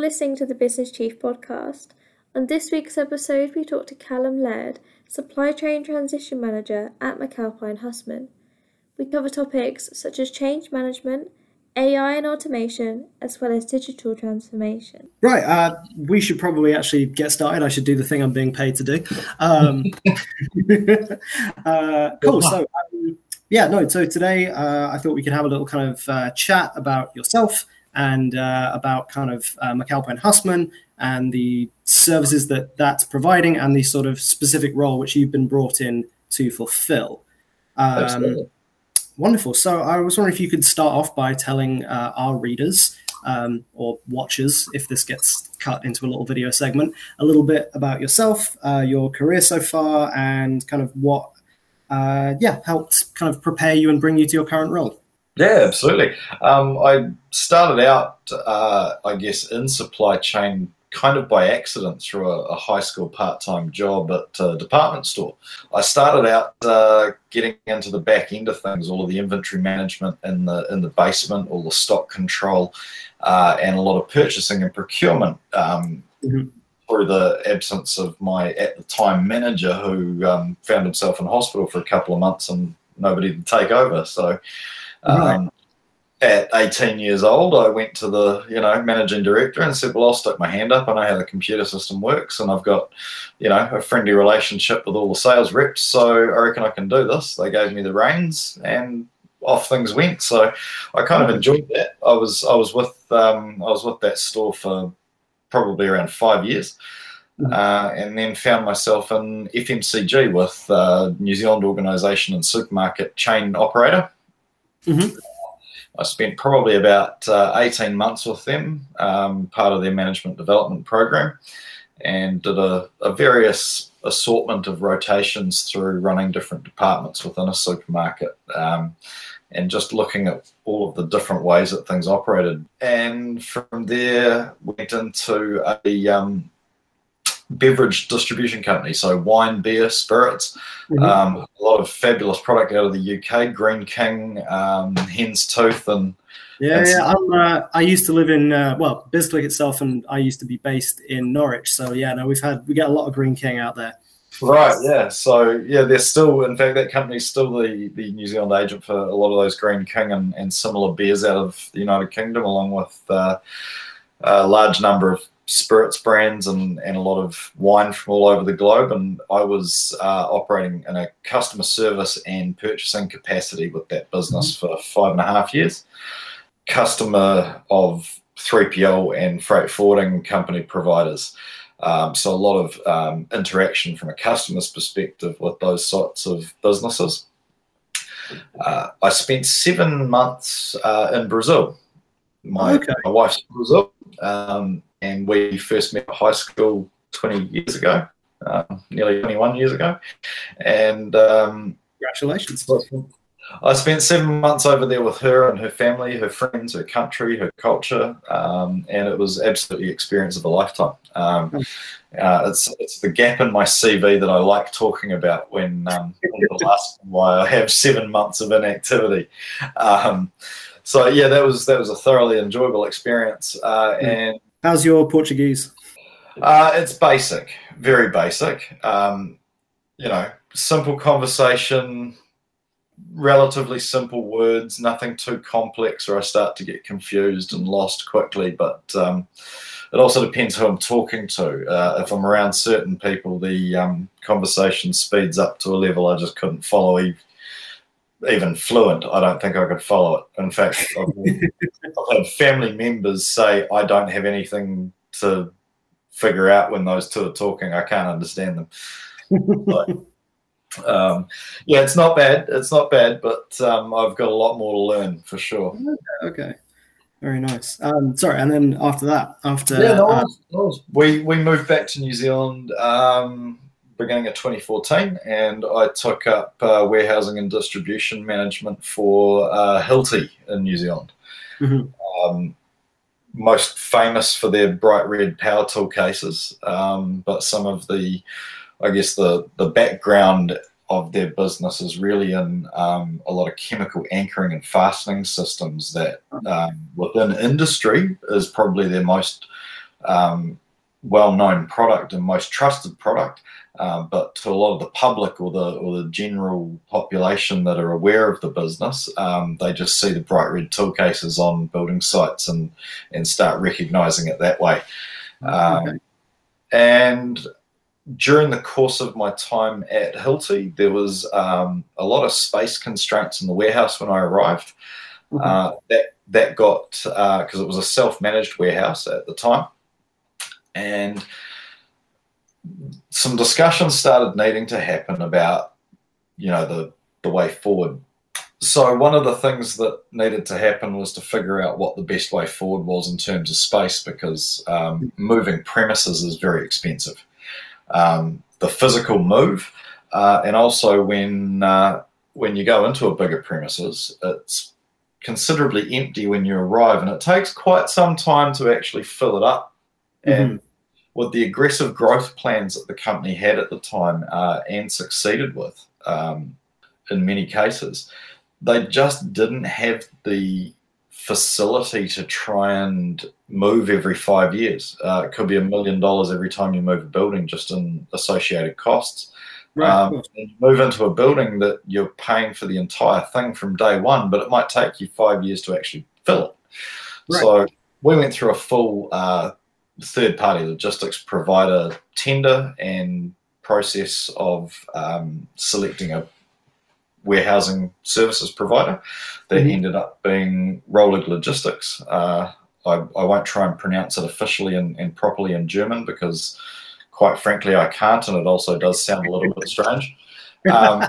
You're listening to the Business Chief podcast. On this week's episode, we talk to Callum Laird, Supply Chain Transition Manager at McAlpine Hussmann. We cover topics such as change management, AI and automation, as well as digital transformation. Right. Uh, we should probably actually get started. I should do the thing I'm being paid to do. Um, uh, cool. So, um, yeah, no. So today, uh, I thought we could have a little kind of uh, chat about yourself and uh, about kind of uh, McAlpine Hussmann and the services that that's providing and the sort of specific role which you've been brought in to fulfill. Um, Absolutely. Wonderful. So I was wondering if you could start off by telling uh, our readers um, or watchers, if this gets cut into a little video segment, a little bit about yourself, uh, your career so far, and kind of what, uh, yeah, helped kind of prepare you and bring you to your current role. Yeah, absolutely. Um, I started out, uh, I guess, in supply chain kind of by accident through a, a high school part-time job at a department store. I started out uh, getting into the back end of things, all of the inventory management in the in the basement, all the stock control, uh, and a lot of purchasing and procurement. Um, Mhm. Through the absence of my at the time manager, who um, found himself in hospital for a couple of months and nobody to take over. So, Right. um, at 18 years old, I went to the you know managing director and said, "Well, I'll stick my hand up. I know how the computer system works, and I've got you know a friendly relationship with all the sales reps, so I reckon I can do this." They gave me the reins, and off things went. So I kind of enjoyed that. I was I was with um, I was with that store for probably around five years. Mhm. Uh, and then found myself in FMCG with uh, New Zealand organisation and supermarket chain operator. Mhm. I spent probably about uh, 18 months with them, um, part of their management development program, and did a, a various assortment of rotations through running different departments within a supermarket um, and just looking at all of the different ways that things operated. And from there, went into a um, beverage distribution company, so wine, beer, spirits. Mhm. Um, a lot of fabulous product out of the UK, Greene King, um, Hen's Tooth, and Yeah, yeah. I'm, uh, I used to live in uh, well, Bisclick itself, and I used to be based in Norwich. So yeah, no, we've had we get a lot of Greene King out there. right, yeah. So yeah, they're still, in fact, that company's still the, the New Zealand agent for a lot of those Greene King and, and similar beers out of the United Kingdom, along with uh, a large number of spirits brands and, and a lot of wine from all over the globe. And I was uh, operating in a customer service and purchasing capacity with that business for five and a half years. Customer of 3PL and freight forwarding company providers. Um, so a lot of um, interaction from a customer's perspective with those sorts of businesses. Uh, I spent seven months uh, in Brazil. My, Okay. my wife's from Brazil, um, and we first met at high school 20 years ago, uh, nearly 21 years ago. And um, Congratulations. I spent seven months over there with her and her family, her friends, her country, her culture, um, and it was absolutely experience of a lifetime. Um, uh, it's it's the gap in my CV that I like talking about when um, people ask why I have seven months of inactivity. Um, so yeah, that was that was a thoroughly enjoyable experience, uh, and How's your Portuguese? uh, it's basic, very basic. Um, you know, simple conversation, relatively simple words, nothing too complex, or I start to get confused and lost quickly. But um, it also depends who I'm talking to. Uh, if I'm around certain people, the um, conversation speeds up to a level I just couldn't follow. Even fluent, I don't think I could follow it. In fact, I've, I've had family members say I don't have anything to figure out when those two are talking. I can't understand them. But, um, yeah, it's not bad. It's not bad, but um, I've got a lot more to learn for sure. okay. Very nice. Um, sorry, and then after that, after Yeah, no, uh, no, we we moved back to New Zealand um, beginning of 2014, and I took up uh, warehousing and distribution management for uh, Hilti in New Zealand. Mhm. Um, most famous for their bright red power tool cases, um, but some of the, I guess the the background of their business is really in um, a lot of chemical anchoring and fastening systems that um, within industry is probably their most um, well-known product and most trusted product. Um, but to a lot of the public or the or the general population that are aware of the business, um, they just see the bright red tool cases on building sites and and start recognizing it that way. Um, okay. And during the course of my time at Hilti, there was um, a lot of space constraints in the warehouse when I arrived. Mm-hmm. Uh, that that got because uh, it was a self-managed warehouse at the time, and some discussions started needing to happen about you know the the way forward. So one of the things that needed to happen was to figure out what the best way forward was in terms of space because um, moving premises is very expensive. Um, the physical move, uh, and also when uh, when you go into a bigger premises, it's considerably empty when you arrive, and it takes quite some time to actually fill it up. Mm-hmm. And with the aggressive growth plans that the company had at the time uh, and succeeded with um, in many cases, they just didn't have the facility to try and move every five years. Uh, it could be a million dollars every time you move a building just in associated costs. Right. Um, you move into a building that you're paying for the entire thing from day one, but it might take you five years to actually fill it. Right. So we went through a full uh, third party logistics provider tender and process of um, selecting a warehousing services provider that mm-hmm. ended up being Röhlig Logistics. Uh, I, I, won't try and pronounce it officially and, and, properly in German because, quite frankly, I can't, and it also does sound a little bit strange. Um,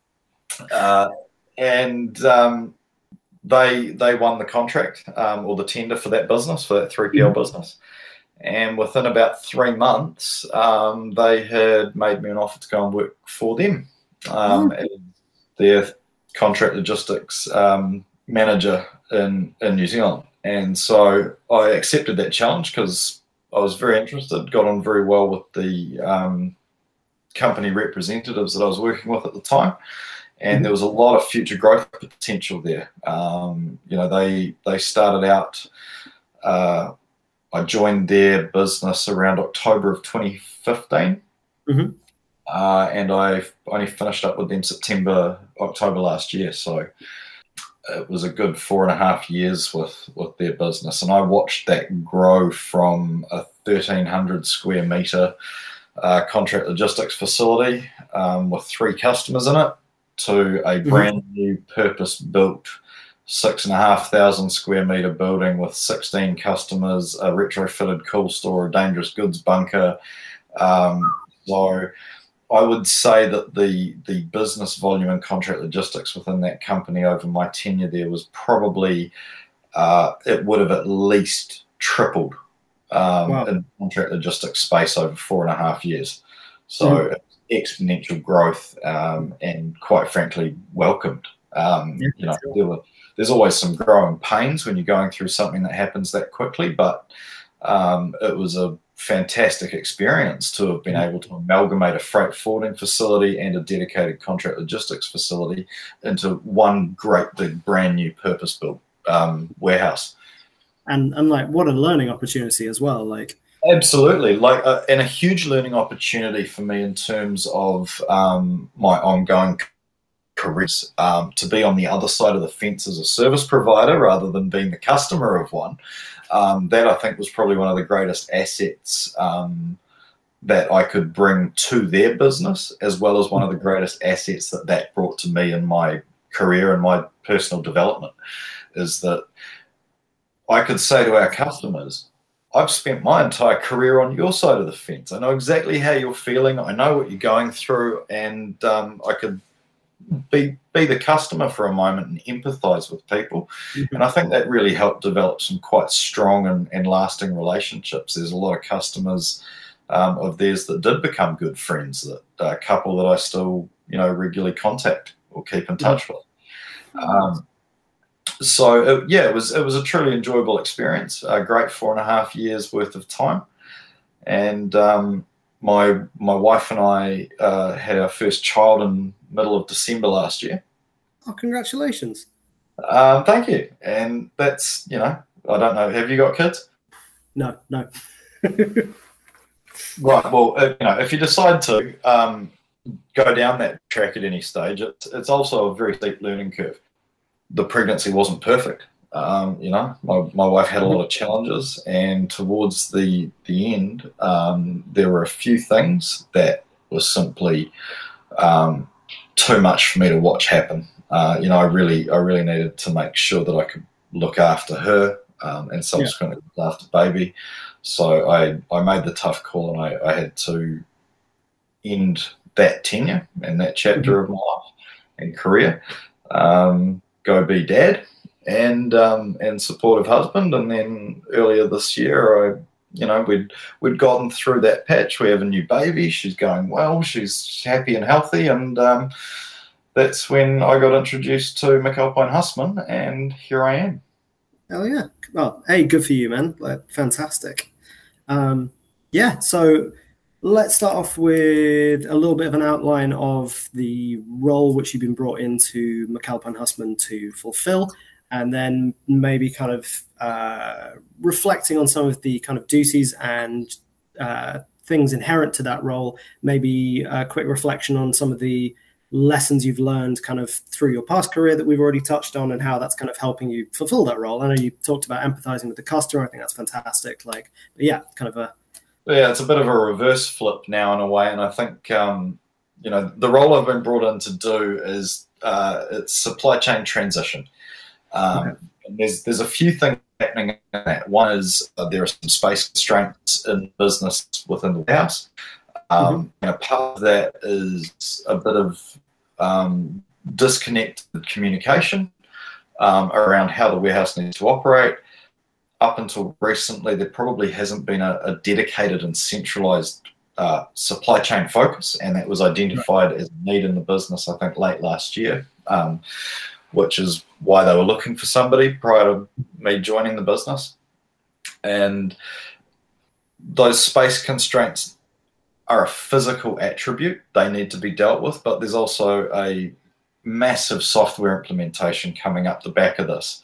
uh, and um, they they won the contract um, or the tender for that business for that 3PL mm-hmm. business. And within about three months, um, they had made me an offer to go and work for them um, mm. their contract logistics um, manager in, in New Zealand. And so I accepted that challenge because I was very interested, got on very well with the um, company representatives that I was working with at the time. And there was a lot of future growth potential there. Um, you know, they they started out uh, I joined their business around October of 2015. Mm-hmm. Uh, and I only finished up with them September, October last year. So it was a good four and a half years with, with their business. And I watched that grow from a 1,300 square meter uh, contract logistics facility um, with three customers in it to a mm-hmm. brand new purpose built six and a half thousand square meter building with 16 customers, a retrofitted cool store, a dangerous goods bunker. Um, so I would say that the the business volume and contract logistics within that company over my tenure there was probably uh, it would have at least tripled um, wow. in contract logistics space over four and a half years. So mm. exponential growth um, and quite frankly welcomed. Um, yeah, you know, there were there's always some growing pains when you're going through something that happens that quickly, but um, it was a fantastic experience to have been mm. able to amalgamate a freight forwarding facility and a dedicated contract logistics facility into one great big brand new purpose built um, warehouse. And and like what a learning opportunity as well. Like absolutely, like uh, and a huge learning opportunity for me in terms of um, my ongoing careers um, to be on the other side of the fence as a service provider rather than being the customer of one. Um, that I think was probably one of the greatest assets um, that I could bring to their business, as well as one of the greatest assets that that brought to me in my career and my personal development. Is that I could say to our customers, I've spent my entire career on your side of the fence. I know exactly how you're feeling. I know what you're going through, and um, I could be be the customer for a moment and empathize with people. Mm-hmm. And I think that really helped develop some quite strong and, and lasting relationships. There's a lot of customers um, of theirs that did become good friends, that a uh, couple that I still you know regularly contact or keep in touch with. Um, so it, yeah, it was it was a truly enjoyable experience. A great four and a half years worth of time, and um, my my wife and I uh, had our first child in middle of December last year. Oh, congratulations! Um, thank you. And that's you know I don't know. Have you got kids? No, no. right. Well, uh, you know, if you decide to um, go down that track at any stage, it's, it's also a very steep learning curve. The pregnancy wasn't perfect. Um, you know, my, my wife had a lot of challenges, and towards the the end, um, there were a few things that was simply um, too much for me to watch happen. Uh, you know, I really I really needed to make sure that I could look after her um, and subsequently yeah. look after baby. So I I made the tough call, and I, I had to end that tenure and that chapter mm-hmm. of my life and career. Um, go be dad and um, and supportive husband. And then earlier this year, I you know we'd we'd gotten through that patch. We have a new baby. She's going well. She's happy and healthy, and um, that's when I got introduced to McAlpine Hussmann, and here I am. Oh yeah. Well, hey, good for you, man. Like, fantastic. Um, yeah. So let's start off with a little bit of an outline of the role which you've been brought into McAlpine Hussmann to fulfill, and then maybe kind of uh, reflecting on some of the kind of duties and uh, things inherent to that role. Maybe a quick reflection on some of the lessons you've learned kind of through your past career that we've already touched on and how that's kind of helping you fulfill that role. I know you talked about empathizing with the customer. I think that's fantastic. Like, yeah, kind of a yeah, it's a bit of a reverse flip now in a way, and I think um, you know the role I've been brought in to do is uh, it's supply chain transition. Um, okay. There's there's a few things happening in that. One is uh, there are some space constraints in business within the warehouse. Um, mm-hmm. know, part of that is a bit of um, disconnected communication um, around how the warehouse needs to operate. Up until recently, there probably hasn't been a, a dedicated and centralized uh, supply chain focus, and that was identified right. as a need in the business, I think, late last year. Um, which is why they were looking for somebody prior to me joining the business. And those space constraints are a physical attribute, they need to be dealt with, but there's also a massive software implementation coming up the back of this.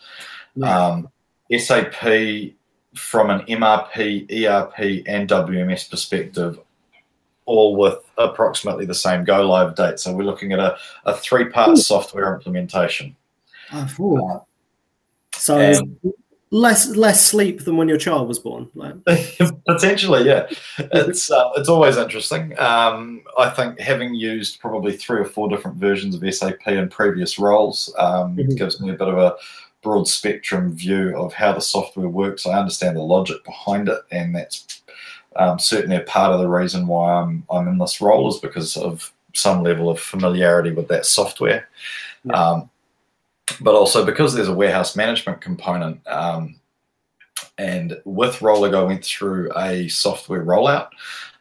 Um, SAP, from an MRP, ERP, and WMS perspective, all with approximately the same go live date. So we're looking at a, a three part software implementation. So and, less less sleep than when your child was born. Like. Potentially, yeah. It's uh, it's always interesting. Um, I think having used probably three or four different versions of SAP in previous roles um, mm-hmm. gives me a bit of a broad spectrum view of how the software works. I understand the logic behind it, and that's um, certainly a part of the reason why I'm I'm in this role is because of some level of familiarity with that software. Yeah. Um, but also because there's a warehouse management component. Um, and with Röhlig, I went through a software rollout,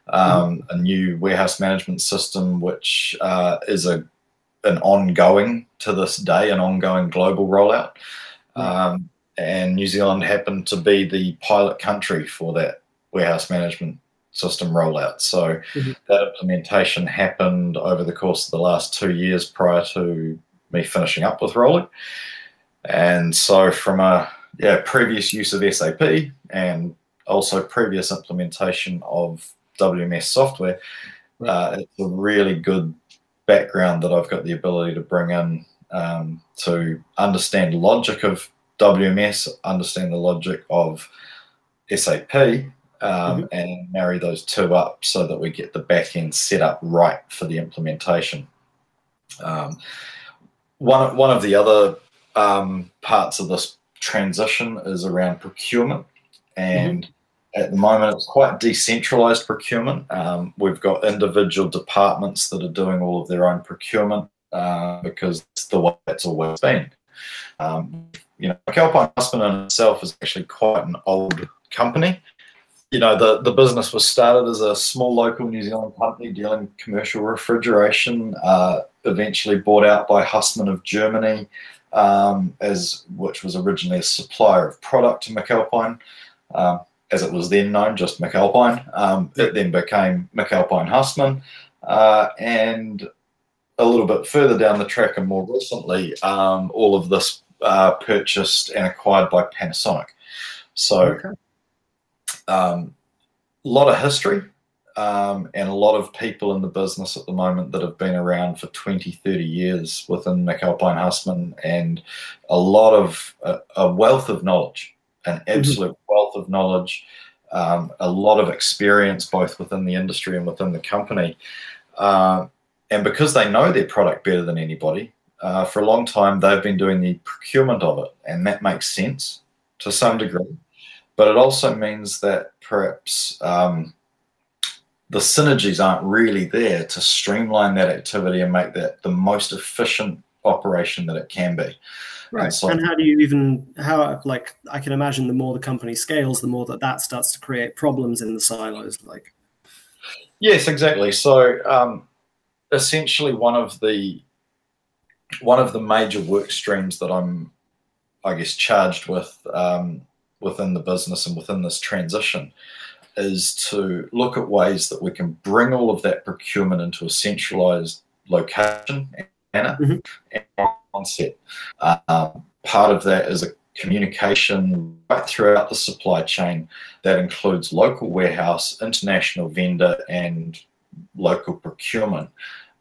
um, mm-hmm. a new warehouse management system, which uh, is a an ongoing to this day, an ongoing global rollout. Um, and New Zealand happened to be the pilot country for that warehouse management system rollout. So mm-hmm. that implementation happened over the course of the last two years prior to me finishing up with Röhlig. And so from a yeah, previous use of SAP and also previous implementation of WMS software, uh, it's a really good background that I've got the ability to bring in um, to understand the logic of WMS, understand the logic of SAP, um, mm-hmm. and marry those two up so that we get the back end set up right for the implementation. Um, one one of the other um, parts of this transition is around procurement, and mm-hmm. at the moment it's quite decentralized procurement. Um, we've got individual departments that are doing all of their own procurement uh, because it's the way it's always been. Um, you know, McAlpine Hussmann in itself is actually quite an old company. You know, the, the business was started as a small local New Zealand company dealing commercial refrigeration. Uh, eventually bought out by Hussmann of Germany, um, as which was originally a supplier of product to McAlpine, um, as it was then known, just McAlpine. Um, it then became McAlpine Hussmann, uh, and a little bit further down the track, and more recently, um, all of this uh, purchased and acquired by Panasonic. So. Okay. Um, lot of history um, and a lot of people in the business at the moment that have been around for 20, 30 years within McAlpine Hussmann and a lot of a, a wealth of knowledge, an mm-hmm. absolute mm-hmm. wealth of knowledge, um, a lot of experience both within the industry and within the company. Uh, and because they know their product better than anybody, uh, for a long time they've been doing the procurement of it, and that makes sense to some degree. But it also means that perhaps um, the synergies aren't really there to streamline that activity and make that the most efficient operation that it can be. Right. And, so, and how do you even how like I can imagine the more the company scales, the more that that starts to create problems in the silos. Like, yes, exactly. So um, essentially, one of the one of the major work streams that I'm, I guess, charged with um, within the business and within this transition is to look at ways that we can bring all of that procurement into a centralized location and, mm-hmm. and concept. Um, part of that is a communication right throughout the supply chain that includes local warehouse, international vendor, and local procurement,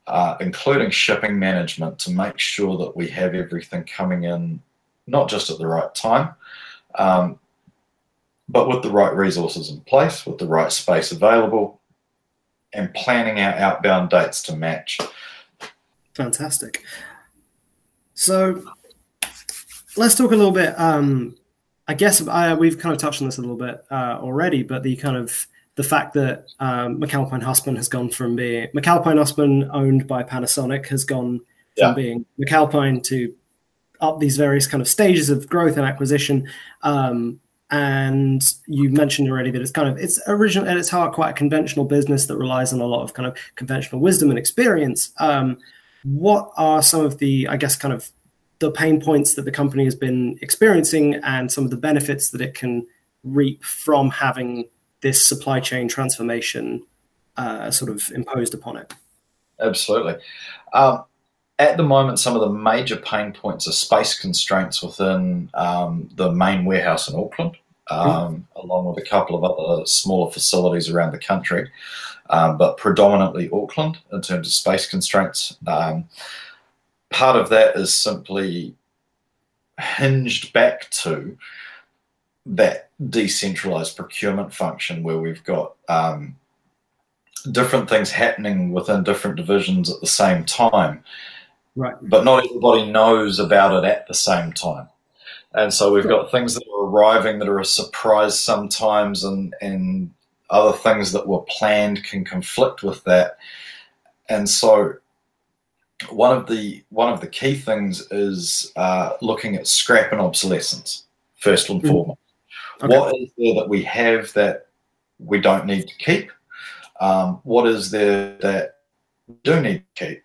uh, including shipping management to make sure that we have everything coming in not just at the right time, um, but with the right resources in place, with the right space available, and planning our outbound dates to match. Fantastic. So let's talk a little bit. Um, I guess I, we've kind of touched on this a little bit uh, already, but the kind of the fact that um, McAlpine Hussmann has gone from being McAlpine Hussmann owned by Panasonic has gone yeah. from being McAlpine to up these various kind of stages of growth and acquisition. Um, and you mentioned already that it's kind of it's original at its heart quite a conventional business that relies on a lot of kind of conventional wisdom and experience. Um, what are some of the i guess kind of the pain points that the company has been experiencing and some of the benefits that it can reap from having this supply chain transformation uh, sort of imposed upon it? Absolutely. Um, at the moment, some of the major pain points are space constraints within um, the main warehouse in Auckland, um, mm. along with a couple of other smaller facilities around the country, um, but predominantly Auckland in terms of space constraints. Um, part of that is simply hinged back to that decentralized procurement function where we've got um, different things happening within different divisions at the same time Right. But not everybody knows about it at the same time. And so we've got things that are arriving that are a surprise sometimes, and, and other things that were planned can conflict with that. And so one of the one of the key things is uh, looking at scrap and obsolescence first and mm. foremost. Okay. What is there that we have that we don't need to keep? Um, what is there that we do need to keep?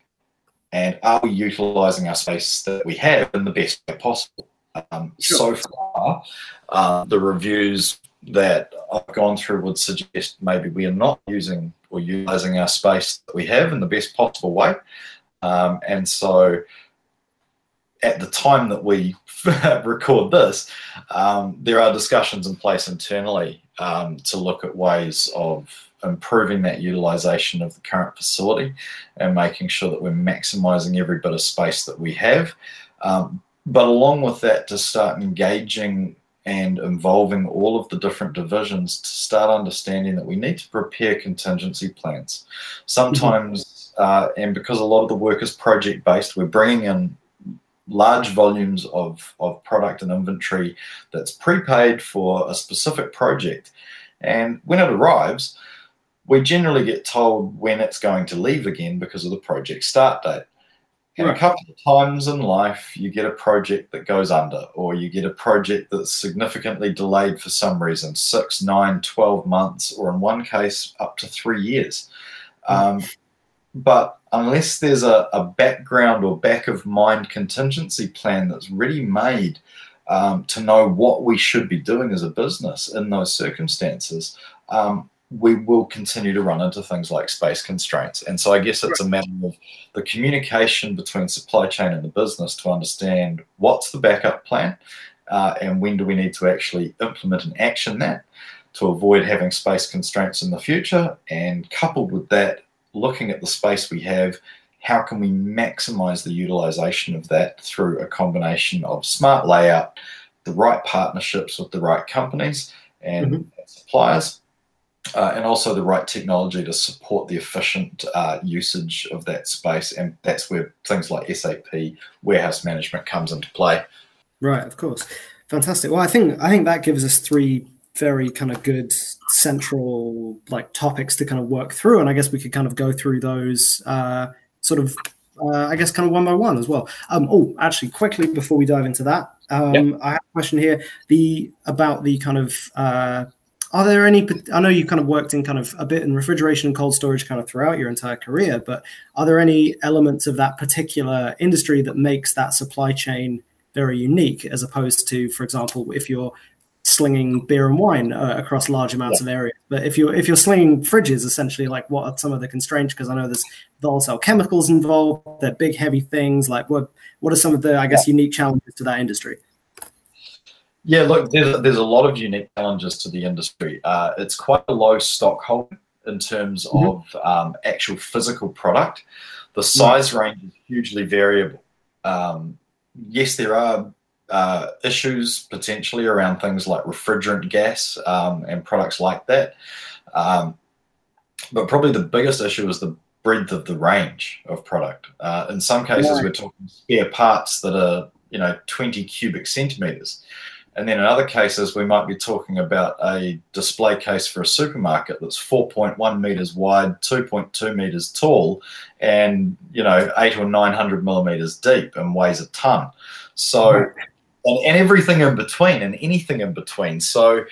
And are we utilizing our space that we have in the best way possible? Um, sure. So far, uh, the reviews that I've gone through would suggest maybe we are not using or utilizing our space that we have in the best possible way. Um, and so at the time that we record this, um, there are discussions in place internally um, to look at ways of improving that utilization of the current facility and making sure that we're maximizing every bit of space that we have. Um, but along with that, to start engaging and involving all of the different divisions to start understanding that we need to prepare contingency plans. Sometimes, mm-hmm. uh, and because a lot of the work is project based, we're bringing in large volumes of, of product and inventory that's prepaid for a specific project. And when it arrives, we generally get told when it's going to leave again because of the project start date. And right. a couple of times in life, you get a project that goes under, or you get a project that's significantly delayed for some reason six, nine, 12 months, or in one case, up to three years. Um, but unless there's a, a, background or back of mind contingency plan that's ready made um, to know what we should be doing as a business in those circumstances, um, we will continue to run into things like space constraints. And so I guess it's a matter of the communication between supply chain and the business to understand what's the backup plan uh, and when do we need to actually implement and action that to avoid having space constraints in the future. And coupled with that, looking at the space we have, how can we maximize the utilization of that through a combination of smart layout, the right partnerships with the right companies and mm-hmm. suppliers, uh, and also the right technology to support the efficient uh, usage of that space. And that's where things like SAP warehouse management comes into play. Right, of course. Fantastic. Well, I think I think that gives us three very kind of good central like topics to kind of work through, and I guess we could kind of go through those uh, sort of. Uh, I guess kind of one by one as well. Um, oh, actually, quickly before we dive into that, um, yep. I have a question here. The about the kind of uh, are there any i know you kind of worked in kind of a bit in refrigeration and cold storage kind of throughout your entire career but are there any elements of that particular industry that makes that supply chain very unique as opposed to for example if you're slinging beer and wine uh, across large amounts yeah. of areas but if you're if you're slinging fridges essentially like what are some of the constraints because i know there's volatile chemicals involved they're big heavy things like what what are some of the i guess yeah. unique challenges to that industry yeah, look, there's, there's a lot of unique challenges to the industry. Uh, it's quite a low stock in terms mm-hmm. of um, actual physical product. The size mm-hmm. range is hugely variable. Um, yes, there are uh, issues potentially around things like refrigerant gas um, and products like that. Um, but probably the biggest issue is the breadth of the range of product. Uh, in some cases, we're talking spare parts that are, you know, 20 cubic centimeters. And then in other cases, we might be talking about a display case for a supermarket that's 4.1 meters wide, 2.2 meters tall, and you know eight or 900 millimeters deep and weighs a ton. So, and, and everything in between, and anything in between. So,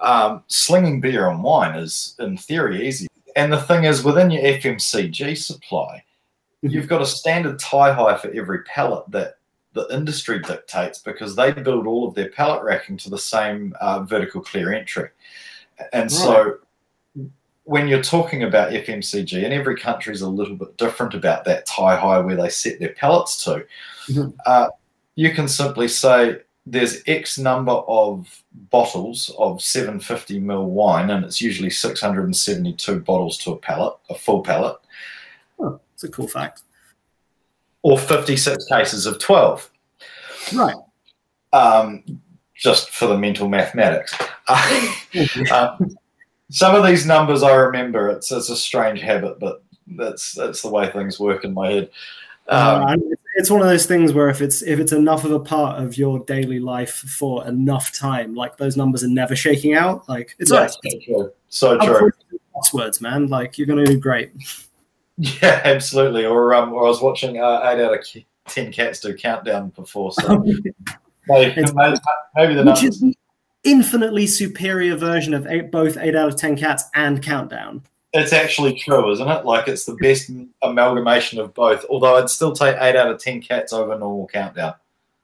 um, slinging beer and wine is in theory easy. And the thing is, within your FMCG supply, mm-hmm. you've got a standard tie high for every pallet that the industry dictates because they build all of their pallet racking to the same uh, vertical clear entry. And right. so when you're talking about FMCG, and every country is a little bit different about that tie high where they set their pallets to, mm-hmm. uh, you can simply say there's X number of bottles of 750 ml wine, and it's usually 672 bottles to a pallet, a full pallet. Oh, that's a cool fact or 56 cases of 12. Right. Um, just for the mental mathematics. um, some of these numbers I remember. It's, it's a strange habit, but that's that's the way things work in my head. Um, uh, it's one of those things where if it's if it's enough of a part of your daily life for enough time, like those numbers are never shaking out. Like it's yeah, so true. So true. Passwords, man. Like you're gonna do great. Yeah, absolutely. Or um, or I was watching uh, eight out of ten cats do countdown before, so maybe, maybe, maybe the Which is the infinitely superior version of eight, both eight out of ten cats and countdown. It's actually true, isn't it? Like it's the best amalgamation of both. Although I'd still take eight out of ten cats over normal countdown.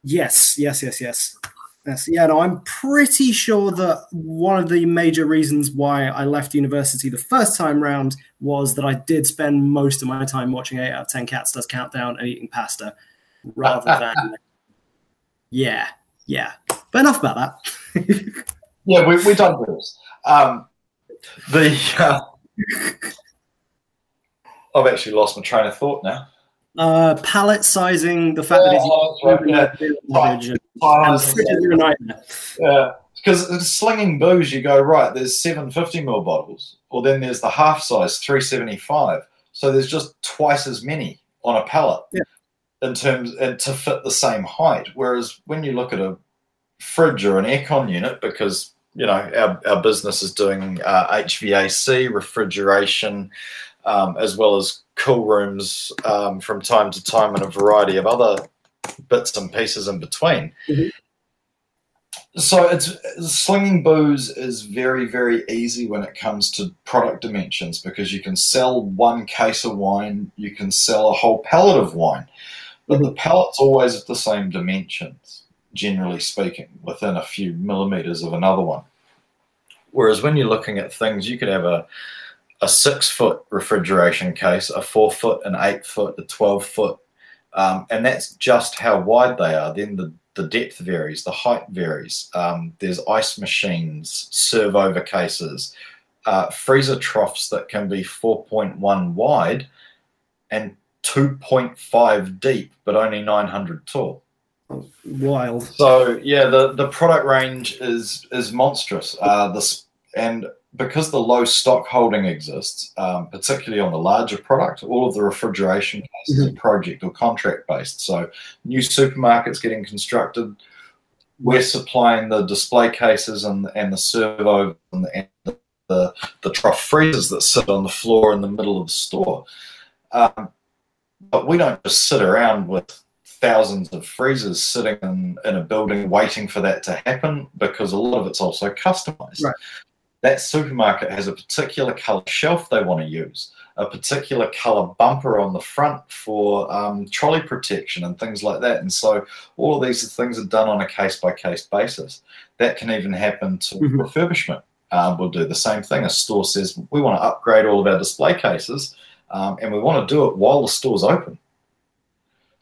Yes, yes, yes, yes. Yes, yeah, no, I'm pretty sure that one of the major reasons why I left university the first time round was that I did spend most of my time watching 8 out of 10 Cats Does Countdown and eating pasta rather than. yeah, yeah. But enough about that. yeah, we, we're done with this. Um, the. Uh, I've actually lost my train of thought now. Uh, pallet sizing, the fact that it's oh, right, yeah. and, Yeah, because slinging booze, you go right. There's 750 ml bottles, or then there's the half size 375. So there's just twice as many on a pallet yeah. in terms and to fit the same height. Whereas when you look at a fridge or an aircon unit, because you know our, our business is doing uh, HVAC, refrigeration, um, as well as cool rooms um, from time to time and a variety of other bits and pieces in between. Mm-hmm. So it's slinging booze is very very easy when it comes to product dimensions because you can sell one case of wine, you can sell a whole pallet of wine, but mm-hmm. the pallet's always at the same dimensions, generally speaking, within a few millimeters of another one. Whereas when you're looking at things, you could have a a six foot refrigeration case, a four foot, an eight foot, a 12 foot. Um, and that's just how wide they are. Then the the depth varies, the height varies. Um, there's ice machines, serve over cases, uh, freezer troughs that can be 4.1 wide and 2.5 deep, but only 900 tall. Wild. So yeah, the, the product range is is monstrous. Uh, this and because the low stock holding exists, um, particularly on the larger product, all of the refrigeration cases mm-hmm. are project or contract based. So new supermarkets getting constructed, we're supplying the display cases and and the servo and the, and the, the trough freezers that sit on the floor in the middle of the store. Um, but we don't just sit around with thousands of freezers sitting in, in a building waiting for that to happen because a lot of it's also customized. Right. That supermarket has a particular color shelf they want to use, a particular color bumper on the front for um, trolley protection and things like that. And so all of these things are done on a case by case basis. That can even happen to mm-hmm. refurbishment. Um, we'll do the same thing. A store says, we want to upgrade all of our display cases um, and we want to do it while the store's open.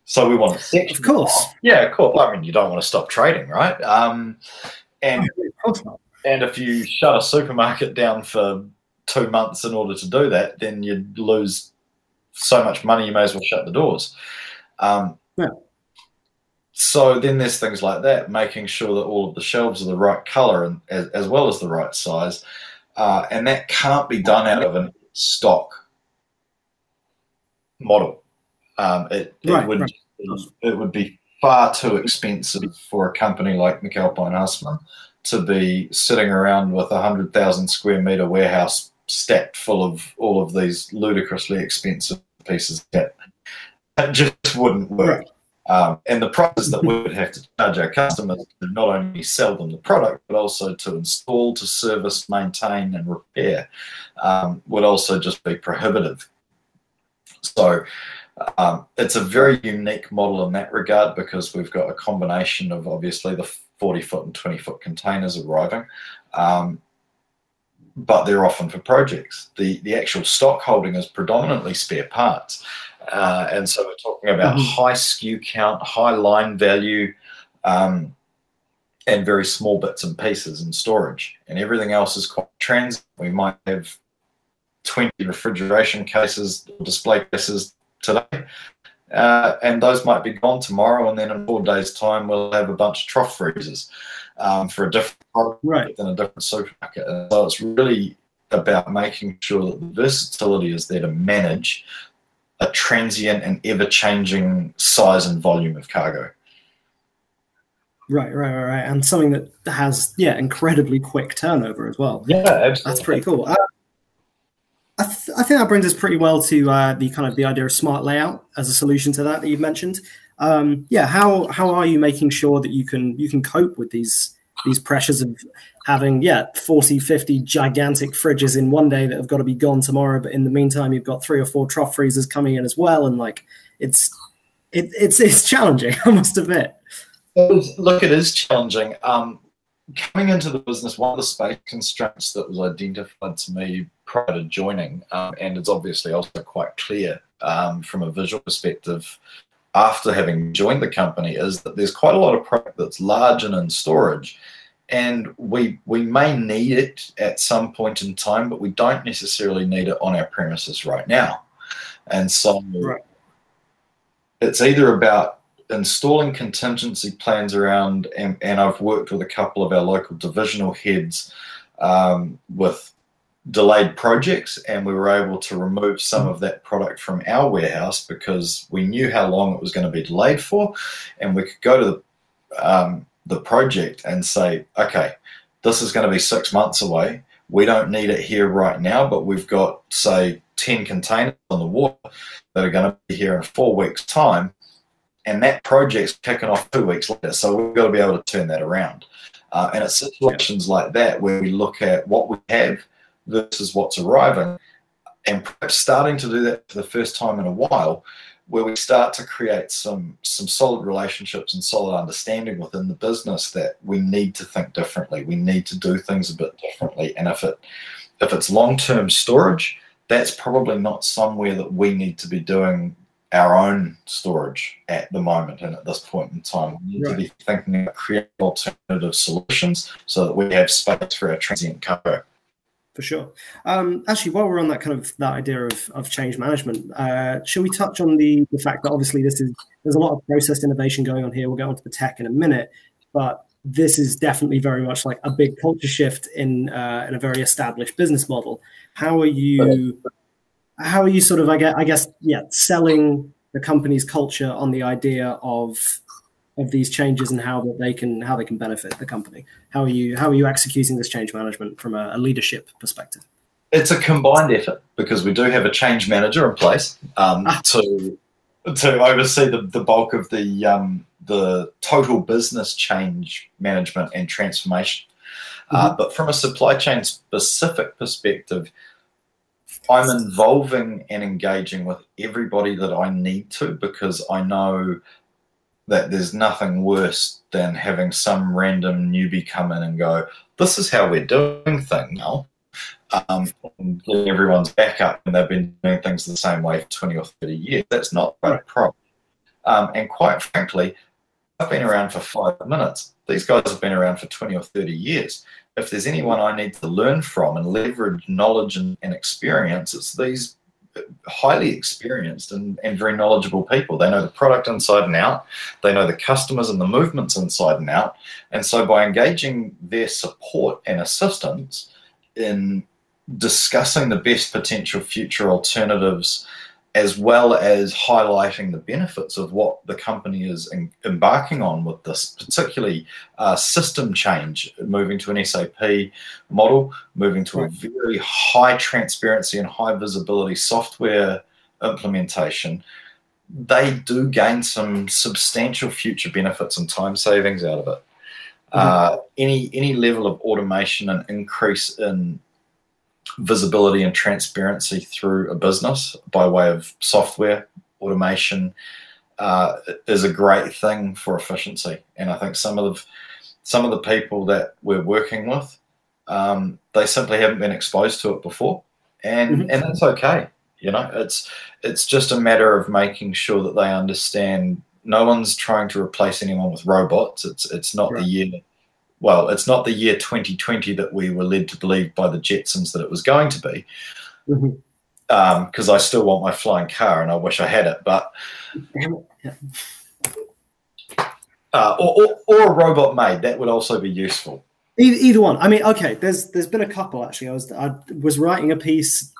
So we want to. Of course. Yeah, of course. I mean, you don't want to stop trading, right? Um, and and if you shut a supermarket down for two months in order to do that, then you'd lose so much money. You may as well shut the doors. Um, yeah. So then there's things like that, making sure that all of the shelves are the right color and as, as well as the right size, uh, and that can't be done out of a stock model. Um, it, right, it would right. it would be far too expensive for a company like McAlpine Hussmann to be sitting around with a hundred thousand square meter warehouse stacked full of all of these ludicrously expensive pieces. That that just wouldn't work. Um, and the prices that we would have to charge our customers to not only sell them the product, but also to install, to service, maintain, and repair um, would also just be prohibitive. So um, it's a very unique model in that regard because we've got a combination of obviously the 40 foot and 20 foot containers arriving, um, but they're often for projects. The, the actual stock holding is predominantly spare parts. Uh, and so we're talking about mm-hmm. high SKU count, high line value, um, and very small bits and pieces in storage. And everything else is quite trans. We might have 20 refrigeration cases, or display cases today. Uh, and those might be gone tomorrow, and then in four days' time, we'll have a bunch of trough freezers um, for a different product right. than a different supermarket. And so it's really about making sure that the versatility is there to manage a transient and ever-changing size and volume of cargo. Right, right, right, right, and something that has yeah incredibly quick turnover as well. Yeah, absolutely. That's pretty cool. Uh, I, th- I, think that brings us pretty well to uh, the kind of the idea of smart layout as a solution to that that you've mentioned. Um, yeah, how how are you making sure that you can you can cope with these these pressures of having yeah 40 50 gigantic fridges in one day that have got to be gone tomorrow but in the meantime you've got three or four trough freezers coming in as well and like it's it, it's it's challenging i must admit look it is challenging um, coming into the business one of the space constraints that was identified to me to joining, um, and it's obviously also quite clear um, from a visual perspective after having joined the company, is that there's quite a lot of product that's large and in storage, and we we may need it at some point in time, but we don't necessarily need it on our premises right now, and so right. it's either about installing contingency plans around, and, and I've worked with a couple of our local divisional heads um, with delayed projects and we were able to remove some of that product from our warehouse because we knew how long it was going to be delayed for and we could go to the um, the project and say okay this is going to be six months away. We don't need it here right now but we've got say 10 containers on the water that are going to be here in four weeks time and that project's kicking off two weeks later so we've got to be able to turn that around. Uh, and it's situations like that where we look at what we have versus what's arriving. And perhaps starting to do that for the first time in a while, where we start to create some some solid relationships and solid understanding within the business that we need to think differently. We need to do things a bit differently. And if it if it's long term storage, that's probably not somewhere that we need to be doing our own storage at the moment and at this point in time. We need right. to be thinking about creating alternative solutions so that we have space for our transient cargo. For sure. Um, actually, while we're on that kind of that idea of, of change management, uh, should we touch on the, the fact that obviously this is there's a lot of process innovation going on here. We'll get onto the tech in a minute, but this is definitely very much like a big culture shift in uh, in a very established business model. How are you? How are you sort of? I guess, I guess yeah, selling the company's culture on the idea of of these changes and how that they can how they can benefit the company. How are you how are you executing this change management from a, a leadership perspective? It's a combined effort because we do have a change manager in place um, ah. to to oversee the, the bulk of the um, the total business change management and transformation. Uh, mm-hmm. Uh, but from a supply chain specific perspective, I'm involving and engaging with everybody that I need to because I know that there's nothing worse than having some random newbie come in and go, "This is how we're doing things now." Um, everyone's back up and they've been doing things the same way for 20 or 30 years. That's not right. a problem. Um, and quite frankly, I've been around for five minutes. These guys have been around for 20 or 30 years. If there's anyone I need to learn from and leverage knowledge and, and experience, it's these highly experienced and, and very knowledgeable people. They know the product inside and out, they know the customers and the movements inside and out. And so by engaging their support and assistance in discussing the best potential future alternatives as well as highlighting the benefits of what the company is in, embarking on with this, particularly uh, system change, moving to an SAP model, moving to a very high transparency and high visibility software implementation. They do gain some substantial future benefits and time savings out of it. Mm-hmm. Uh, any any level of automation and increase in visibility and transparency through a business by way of software automation uh, is a great thing for efficiency. And I think some of the some of the people that we're working with, um, they simply haven't been exposed to it before, and mm-hmm. and that's okay. You know, it's it's just a matter of making sure that they understand. No one's trying to replace anyone with robots. It's it's not right. the year well, it's not the year 2020 that we were led to believe by the Jetsons that it was going to be. Because mm-hmm. um, I still want my flying car and I wish I had it, but. Uh, or, or, or, a robot maid that would also be useful. Either, either one. I mean, okay. There's there's been a couple actually. I was I was writing a piece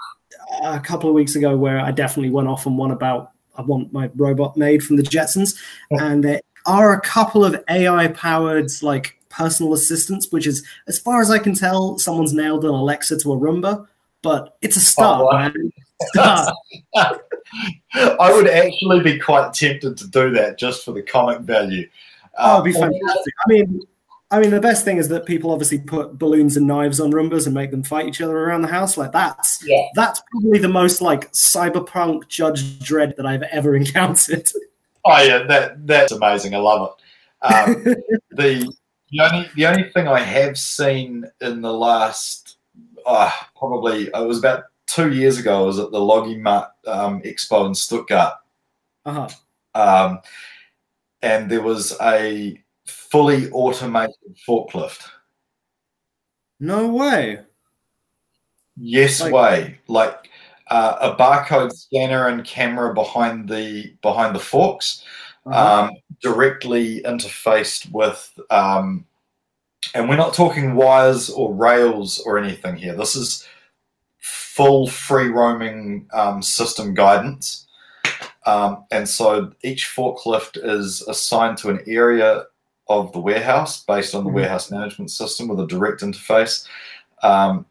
a couple of weeks ago where I definitely went off on one about I want my robot maid from the Jetsons, oh. and there are a couple of AI powered like personal assistants, which is, as far as I can tell, someone's nailed an Alexa to a Roomba, but it's a start, oh, man. Start. I would actually be quite tempted to do that just for the comic value. Oh, it'd be um, fantastic. I mean, I mean, the best thing is that people obviously put balloons and knives on Roombas and make them fight each other around the house. Like that's yeah. that's probably the most like cyberpunk Judge Dredd that I've ever encountered. Oh yeah, that that's amazing. I love it. Um, the the only the only thing I have seen in the last uh, probably it was about two years ago. I was at the LogiMAT um, Expo in Stuttgart, uh-huh. um, and there was a fully automated forklift. No way. Yes like, way. Like uh, a barcode scanner and camera behind the behind the forks uh-huh. um, directly interfaced with, um, and we're not talking wires or rails or anything here. This is full free roaming um, system guidance. Um, and so each forklift is assigned to an area of the warehouse based on the mm-hmm. warehouse management system with a direct interface. Um,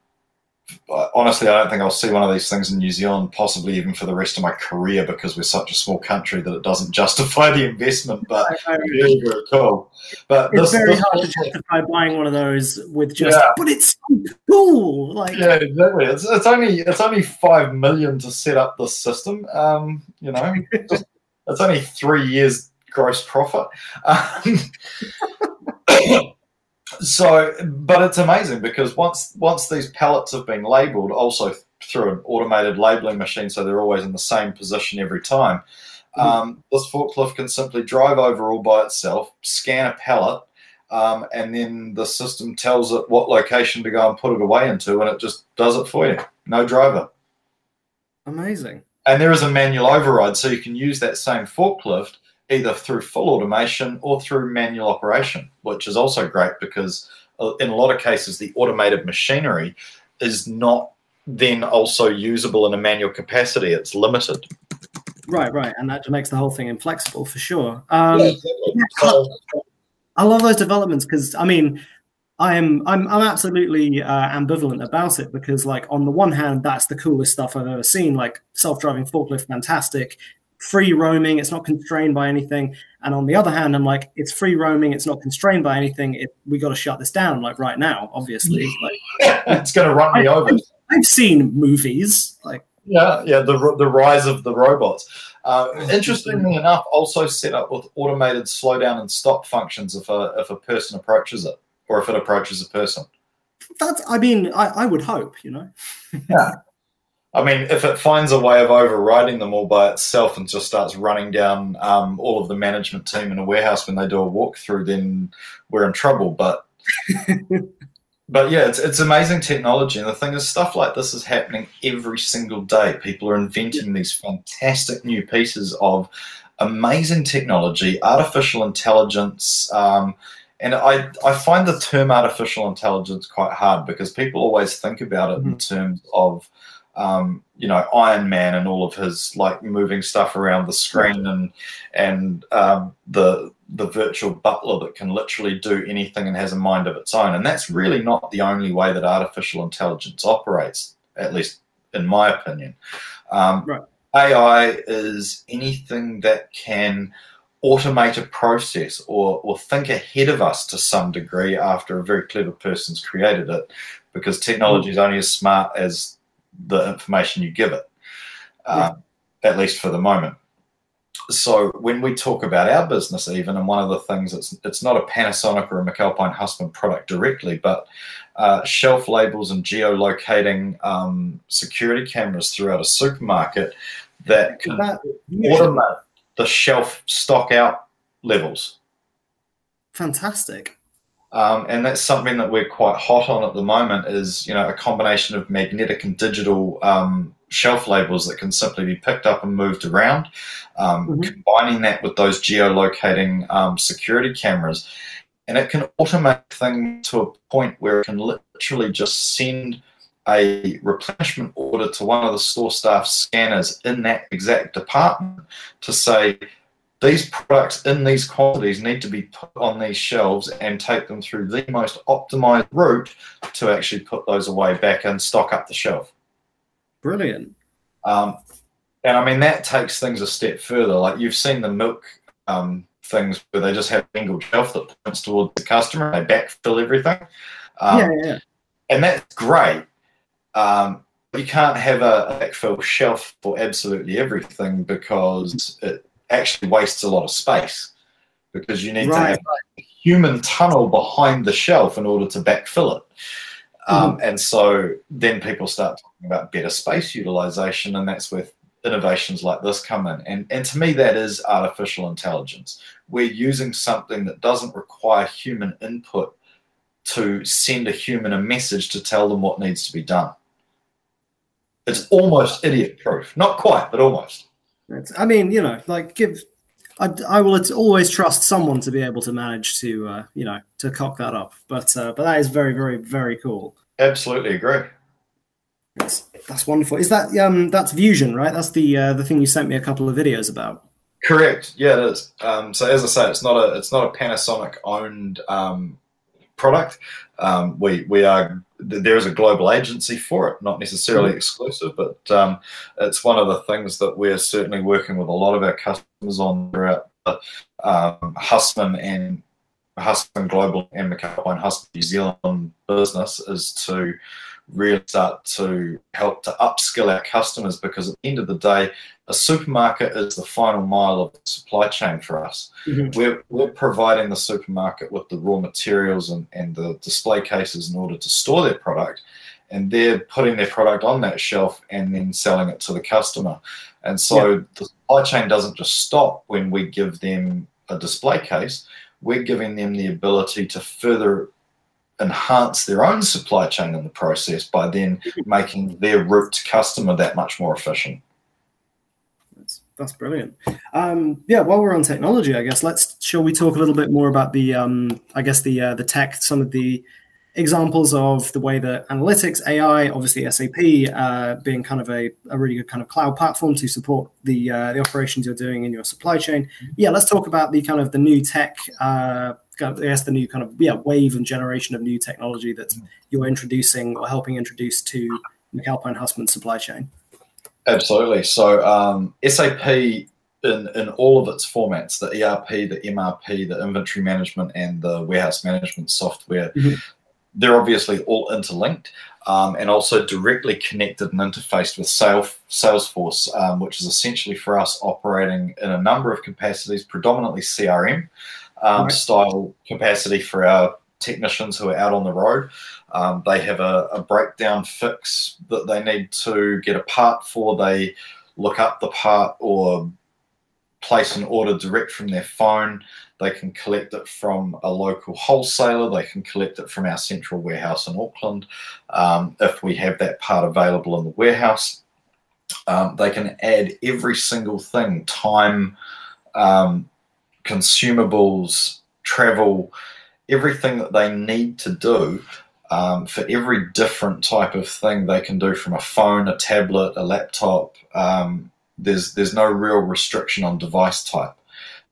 honestly, I don't think I'll see one of these things in New Zealand, possibly even for the rest of my career, because we're such a small country that it doesn't justify the investment. But very, very cool. But it's this, very this hard to justify buying one of those with just, yeah. but it's so cool. Like, yeah, exactly. It's, it's only it's only five million to set up this system. Um, you know, just, it's only three years gross profit. Um, so but it's amazing because once once these pallets have been labeled also through an automated labeling machine so they're always in the same position every time Um, this forklift can simply drive over all by itself, scan a pallet, um, and then the system tells it what location to go and put it away into, and it just does it for you. No driver. Amazing. And there is a manual override, so you can use that same forklift either through full automation or through manual operation, which is also great because uh, in a lot of cases, the automated machinery is not then also usable in a manual capacity. It's limited. Right, right, and that makes the whole thing inflexible for sure. Um, Yeah, exactly. So- I love those developments because I mean, I am I'm I'm absolutely uh, ambivalent about it because like on the one hand, that's the coolest stuff I've ever seen. Like self-driving forklift, fantastic. Free roaming, it's not constrained by anything. And on the other hand, I'm like, it's free roaming, it's not constrained by anything. It, we got to shut this down like right now, obviously. Like it's going to run me over. I've seen movies like Yeah, yeah, the the rise of the robots. Uh, interestingly enough, also set up with automated slowdown and stop functions if a if a person approaches it or if it approaches a person. that's. I mean, I, I would hope, you know. I mean, if it finds a way of overriding them all by itself and just starts running down um, all of the management team in a warehouse when they do a walkthrough, then we're in trouble. But but yeah, it's it's amazing technology, and the thing is, stuff like this is happening every single day. People are inventing these fantastic new pieces of amazing technology, artificial intelligence. Um, and I, I find the term artificial intelligence quite hard because people always think about it in terms of um, you know Iron Man and all of his like moving stuff around the screen and and um, the the virtual butler that can literally do anything and has a mind of its own. And that's really not the only way that artificial intelligence operates, at least in my opinion. Um, Right. AI is anything that can automate a process or, or think ahead of us to some degree after a very clever person's created it, because technology is only as smart as the information you give it, um, at least for the moment. So when we talk about our business even and one of the things it's it's not a panasonic or a McAlpine Hussmann product directly but uh, shelf labels and geolocating um, security cameras throughout a supermarket that can automate the shelf stock out levels. Fantastic. Um, and that's something that we're quite hot on at the moment is you know a combination of magnetic and digital um, shelf labels that can simply be picked up and moved around um, Mhm. combining that with those geolocating um, security cameras and it can automate things to a point where it can literally just send a replenishment order to one of the store staff scanners in that exact department to say these products in these quantities need to be put on these shelves and take them through the most optimized route to actually put those away back and stock up the shelf. Brilliant. Um, and I mean, that takes things a step further. Like you've seen the milk um, things where they just have a single shelf that points towards the customer, they backfill everything. Um, yeah, yeah, and that's great. Um, you can't have a, a backfill shelf for absolutely everything because it actually wastes a lot of space. Because you need to have a human tunnel behind the shelf in order to backfill it. Um, And so then people start talking about better space utilization, and that's where innovations like this come in. And, and to me, that is artificial intelligence. We're using something that doesn't require human input to send a human a message to tell them what needs to be done. It's almost idiot proof. Not quite, but almost. It's, I mean, you know, like give. I, I will always trust someone to be able to manage to, uh, you know, to cock that up. But uh, but that is very, very, very cool. Absolutely agree. That's, that's wonderful. Is that um that's Fusion, right? That's the uh, the thing you sent me a couple of videos about. Correct. Yeah, it is. Um, so as I say, it's not a it's not a Panasonic owned um, product. Um, we we are there is a global agency for it, not necessarily exclusive, but um, it's one of the things that we're certainly working with a lot of our customers on throughout the um, Hussmann and Hussmann Global and McAlpine Hussmann New Zealand business is to really start to help to upskill our customers because at the end of the day, a supermarket is the final mile of the supply chain for us. Mhm. We're, we're providing the supermarket with the raw materials and, and the display cases in order to store their product. and they're putting their product on that shelf and then selling it to the customer. And so yeah. the supply chain doesn't just stop when we give them a display case, we're giving them the ability to further enhance their own supply chain in the process by then mm-hmm. making their route to customer that much more efficient. That's, that's brilliant. Um, yeah, while we're on technology, I guess let's shall we talk a little bit more about the um, I guess the uh, the tech, some of the examples of the way that analytics, AI, obviously SAP, uh, being kind of a, a really good kind of cloud platform to support the uh, the operations you're doing in your supply chain. Yeah, let's talk about the kind of the new tech. Uh, I guess the new kind of yeah wave and generation of new technology that you're introducing or helping introduce to McAlpine Hussmann supply chain. Absolutely. So um, SAP in, in all of its formats, the ERP, the MRP, the inventory management, and the warehouse management software, mm-hmm they're obviously all interlinked um, and also directly connected and interfaced with Salesforce, um, which is essentially for us operating in a number of capacities, predominantly CRM um, right. style capacity for our technicians who are out on the road. Um, they have a, a, breakdown fix that they need to get a part for. They look up the part or place an order direct from their phone. They can collect it from a local wholesaler. They can collect it from our central warehouse in Auckland um, if we have that part available in the warehouse. Um, they can add every single thing time, um, consumables, travel, everything that they need to do um, for every different type of thing they can do from a phone, a tablet, a laptop. Um, there's there's no real restriction on device type.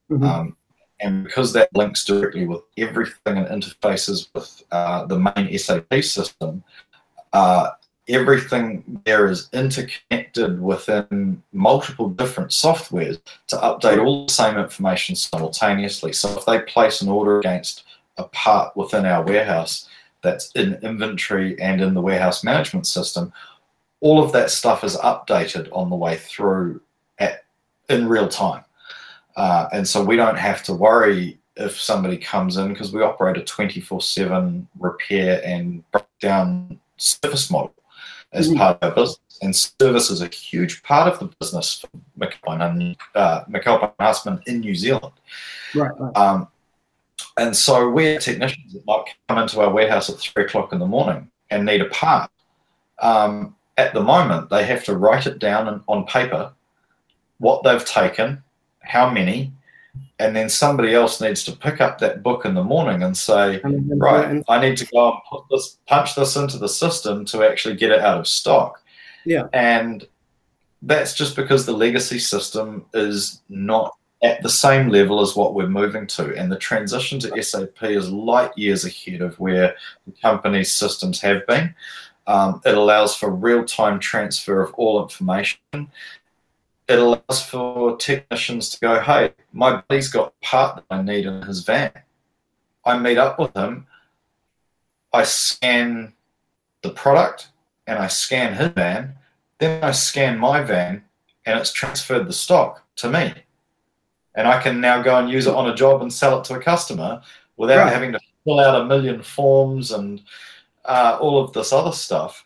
Mm-hmm. Um, and because that links directly with everything and interfaces with uh, the main SAP system, uh, everything there is interconnected within multiple different softwares to update all the same information simultaneously. So if they place an order against a part within our warehouse that's in inventory and in the warehouse management system, all of that stuff is updated on the way through at in real time. Uh, and so we don't have to worry if somebody comes in because we operate a 24 7 repair and breakdown service model as mm-hmm. part of our business. And service is a huge part of the business for McAlpine and uh, McAlpine in New Zealand. Right. right. Um, and so we're technicians that might come into our warehouse at three o'clock in the morning and need a part. Um, at the moment, they have to write it down on paper, what they've taken, how many, and then somebody else needs to pick up that book in the morning and say, right, I need to go and put this, punch this into the system to actually get it out of stock. Yeah. And that's just because the legacy system is not at the same level as what we're moving to. And the transition to SAP is light years ahead of where the company's systems have been. Um, it allows for real time transfer of all information it allows for technicians to go, hey, my buddy's got part that I need in his van. I meet up with him, I scan the product and I scan his van, then I scan my van and it's transferred the stock to me. And I can now go and use it on a job and sell it to a customer without right. having to fill out a million forms and uh, all of this other stuff.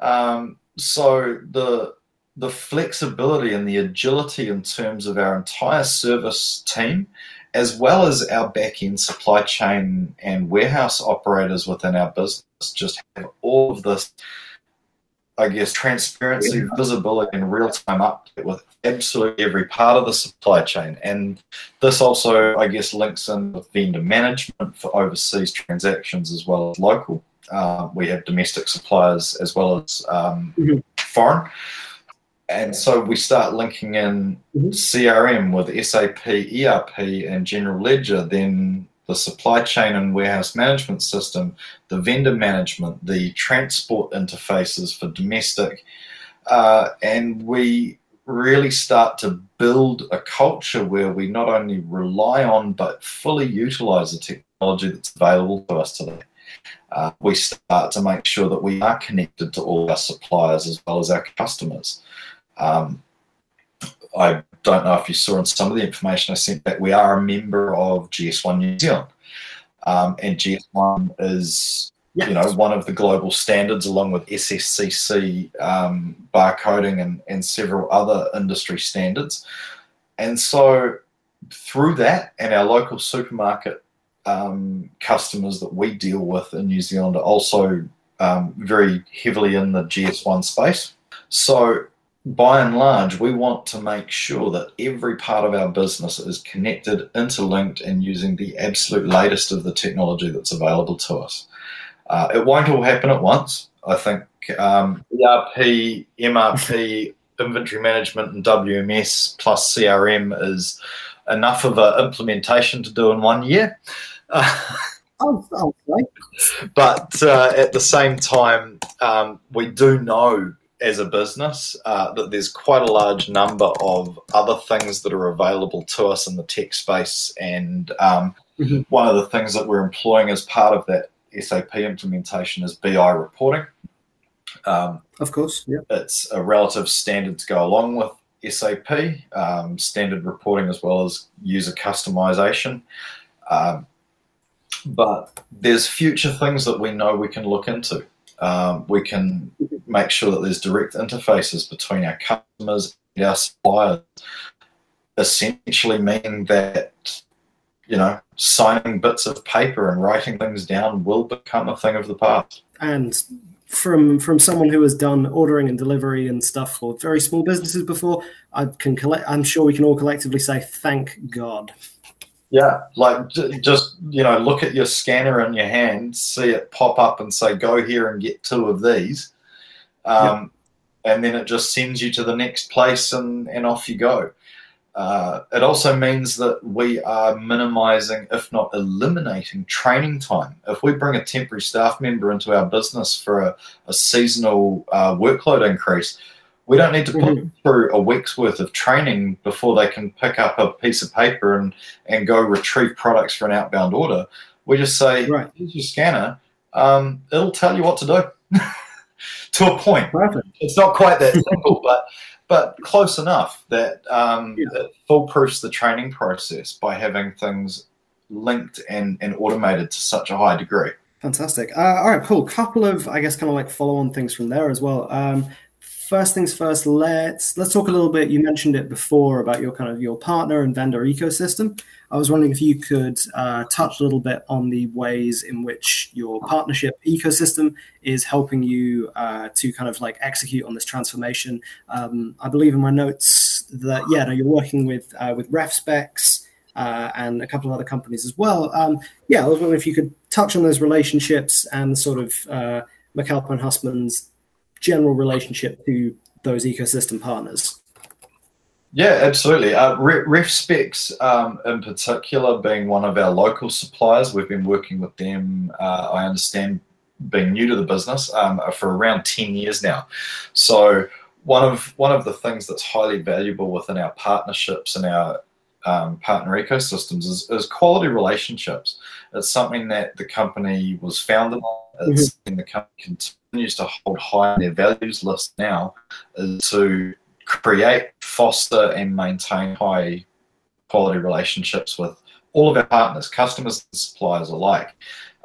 Um, so the the flexibility and the agility in terms of our entire service team, as well as our back end supply chain and warehouse operators within our business, just have all of this, I guess, transparency, yeah. visibility, and real time update with absolutely every part of the supply chain. And this also, I guess, links in with vendor management for overseas transactions as well as local. Uh, we have domestic suppliers as well as um, mm-hmm. foreign and so we start linking in mm-hmm. CRM with SAP, ERP, and General Ledger, then the supply chain and warehouse management system, the vendor management, the transport interfaces for domestic, uh, and we really start to build a culture where we not only rely on but fully utilize the technology that's available to us today. Uh, we start to make sure that we are connected to all our suppliers as well as our customers. Um, I don't know if you saw in some of the information I sent that we are a member of GS1 New Zealand. Um, and GS1 is you know, one of the global standards along with SSCC um, barcoding and, and several other industry standards. And so through that and our local supermarket um, customers that we deal with in New Zealand are also um, very heavily in the GS1 space. So by and large, we want to make sure that every part of our business is connected, interlinked, and using the absolute latest of the technology that's available to us. Uh, it won't all happen at once. I think um, ERP, MRP, inventory management, and WMS plus CRM is enough of an implementation to do in one year. Uh, but uh, at the same time, um, we do know as a business uh, that there's quite a large number of other things that are available to us in the tech space. And um, mm-hmm. one of the things that we're employing as part of that SAP implementation is BI reporting. Um, of course, yeah. It's a relative standard to go along with SAP, um, standard reporting as well as user customization. Um, but there's future things that we know we can look into. Um, we can make sure that there's direct interfaces between our customers and our suppliers, essentially meaning that you know, signing bits of paper and writing things down will become a thing of the past. And from from someone who has done ordering and delivery and stuff for very small businesses before, I can collect. I'm sure we can all collectively say thank God. Yeah, like just you know, look at your scanner in your hand, see it pop up, and say, "Go here and get two of these," um, yep. and then it just sends you to the next place, and and off you go. Uh, it also means that we are minimizing, if not eliminating, training time. If we bring a temporary staff member into our business for a, a seasonal uh, workload increase, we don't need to put mm-hmm. them through a week's worth of training before they can pick up a piece of paper and, and go retrieve products for an outbound order. We just say, right. here's your scanner. Um, it'll tell you what to do to a point. Perfect. It's not quite that simple, but but close enough that um, yeah. it foolproofs the training process by having things linked and, and automated to such a high degree. Fantastic. Uh, all right, cool. Couple of, I guess, kind of like follow-on things from there as well. Um, first things first, let's let's talk a little bit. You mentioned it before about your kind of your partner and vendor ecosystem. I was wondering if you could uh, touch a little bit on the ways in which your partnership ecosystem is helping you uh, to kind of like execute on this transformation. Um, I believe in my notes that yeah, no, you're working with uh, with RefSpecs. Uh, and a couple of other companies as well. Um, yeah, I was wondering if you could touch on those relationships and sort of uh, McAlpine Hussmann's general relationship to those ecosystem partners. Yeah, absolutely. Uh, RefSpecs, um, in particular, being one of our local suppliers, we've been working with them. Uh, I understand, being new to the business um, for around ten years now. So one of one of the things that's highly valuable within our partnerships and our um, partner ecosystems is, is, quality relationships. It's something that the company was founded on. It's mm-hmm. the company continues to hold high on their values list now is to create, foster, and maintain high quality relationships with all of our partners, customers and suppliers alike.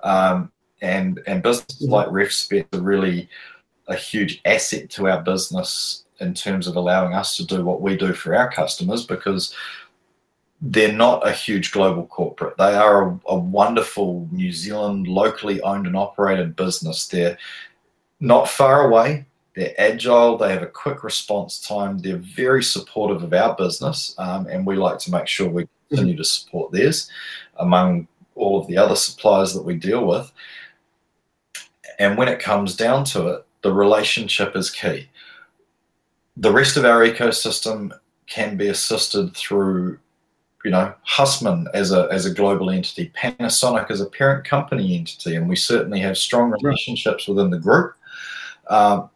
Um, and and businesses like RefSpec are really a huge asset to our business in terms of allowing us to do what we do for our customers because they're not a huge global corporate. They are a, a, wonderful New Zealand locally owned and operated business. They're not far away. They're agile. They have a quick response time. They're very supportive of our business, um, and we like to make sure we continue to support theirs among all of the other suppliers that we deal with. And when it comes down to it, the relationship is key. The rest of our ecosystem can be assisted through you know, Hussmann as a as a global entity, Panasonic as a parent company entity, and we certainly have strong relationships within the group. Um,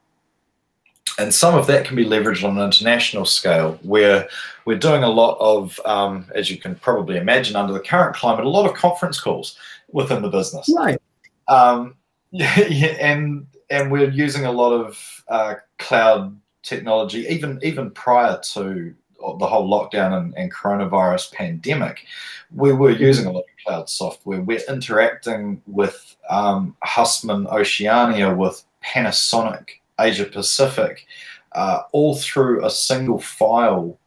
and some of that can be leveraged on an international scale, where we're doing a lot of, um, as you can probably imagine, under the current climate, a lot of conference calls within the business. Right. Um, and and we're using a lot of uh, cloud technology, even even prior to the whole lockdown and, and coronavirus pandemic, we were using a lot of cloud software. We're interacting with um, Hussmann Oceania, with Panasonic Asia Pacific, uh, all through a single file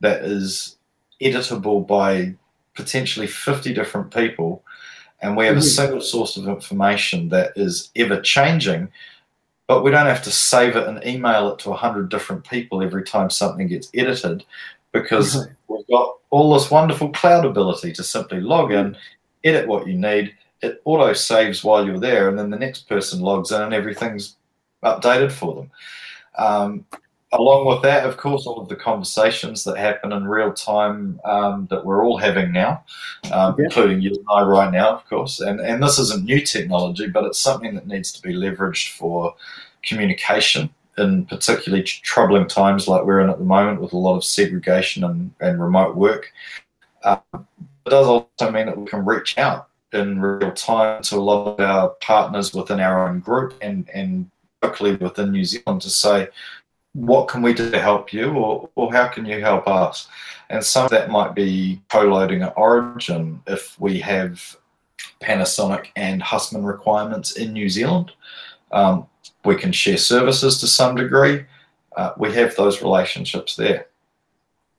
that is editable by potentially 50 different people. And we have mm-hmm. a single source of information that is ever changing, but we don't have to save it and email it to 100 different people every time something gets edited because mm-hmm. we've got all this wonderful cloud ability to simply log in, edit what you need. It auto saves while you're there, and then the next person logs in and everything's updated for them. Um, along with that, of course, all of the conversations that happen in real time um, that we're all having now, um, yeah. including you and I right now, of course. And, and this isn't new technology, but it's something that needs to be leveraged for communication in particularly troubling times like we're in at the moment with a lot of segregation and, and remote work. Um, it does also mean that we can reach out in real time to a lot of our partners within our own group and, and locally within New Zealand to say, what can we do to help you or, or how can you help us? And some of that might be co-loading at origin if we have Panasonic and Hussmann requirements in New Zealand. Um, we can share services to some degree. Uh, we have those relationships there.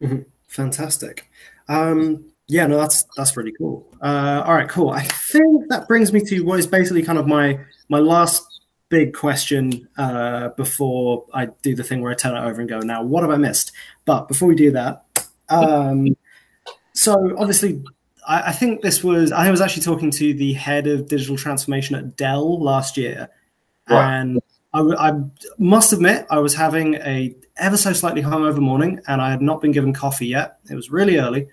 Mm-hmm. Fantastic. Um, yeah, no, that's that's really cool. Uh, all right, cool. I think that brings me to what is basically kind of my my last big question uh, before I do the thing where I turn it over and go, now what have I missed? But before we do that, um, so obviously, I, I, think this was I was actually talking to the head of digital transformation at Dell last year, right. and I, I must admit I was having a ever so slightly hungover morning, and I had not been given coffee yet. It was really early,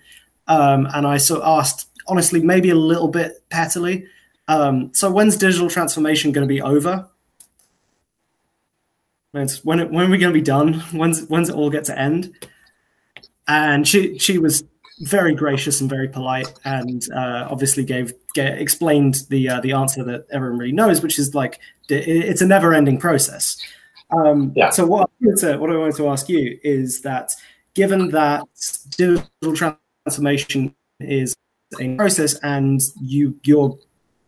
um, and I sort of asked honestly, maybe a little bit pettily. Um, so when's digital transformation going to be over? When's, when when are we going to be done? When's when's it all get to end? And she she was very gracious and very polite, and uh, obviously gave, gave, explained the uh, the answer that everyone really knows, which is like it's a never ending process. Um, yeah. So what I, what I wanted to ask you is that given that digital transformation is a process, and you your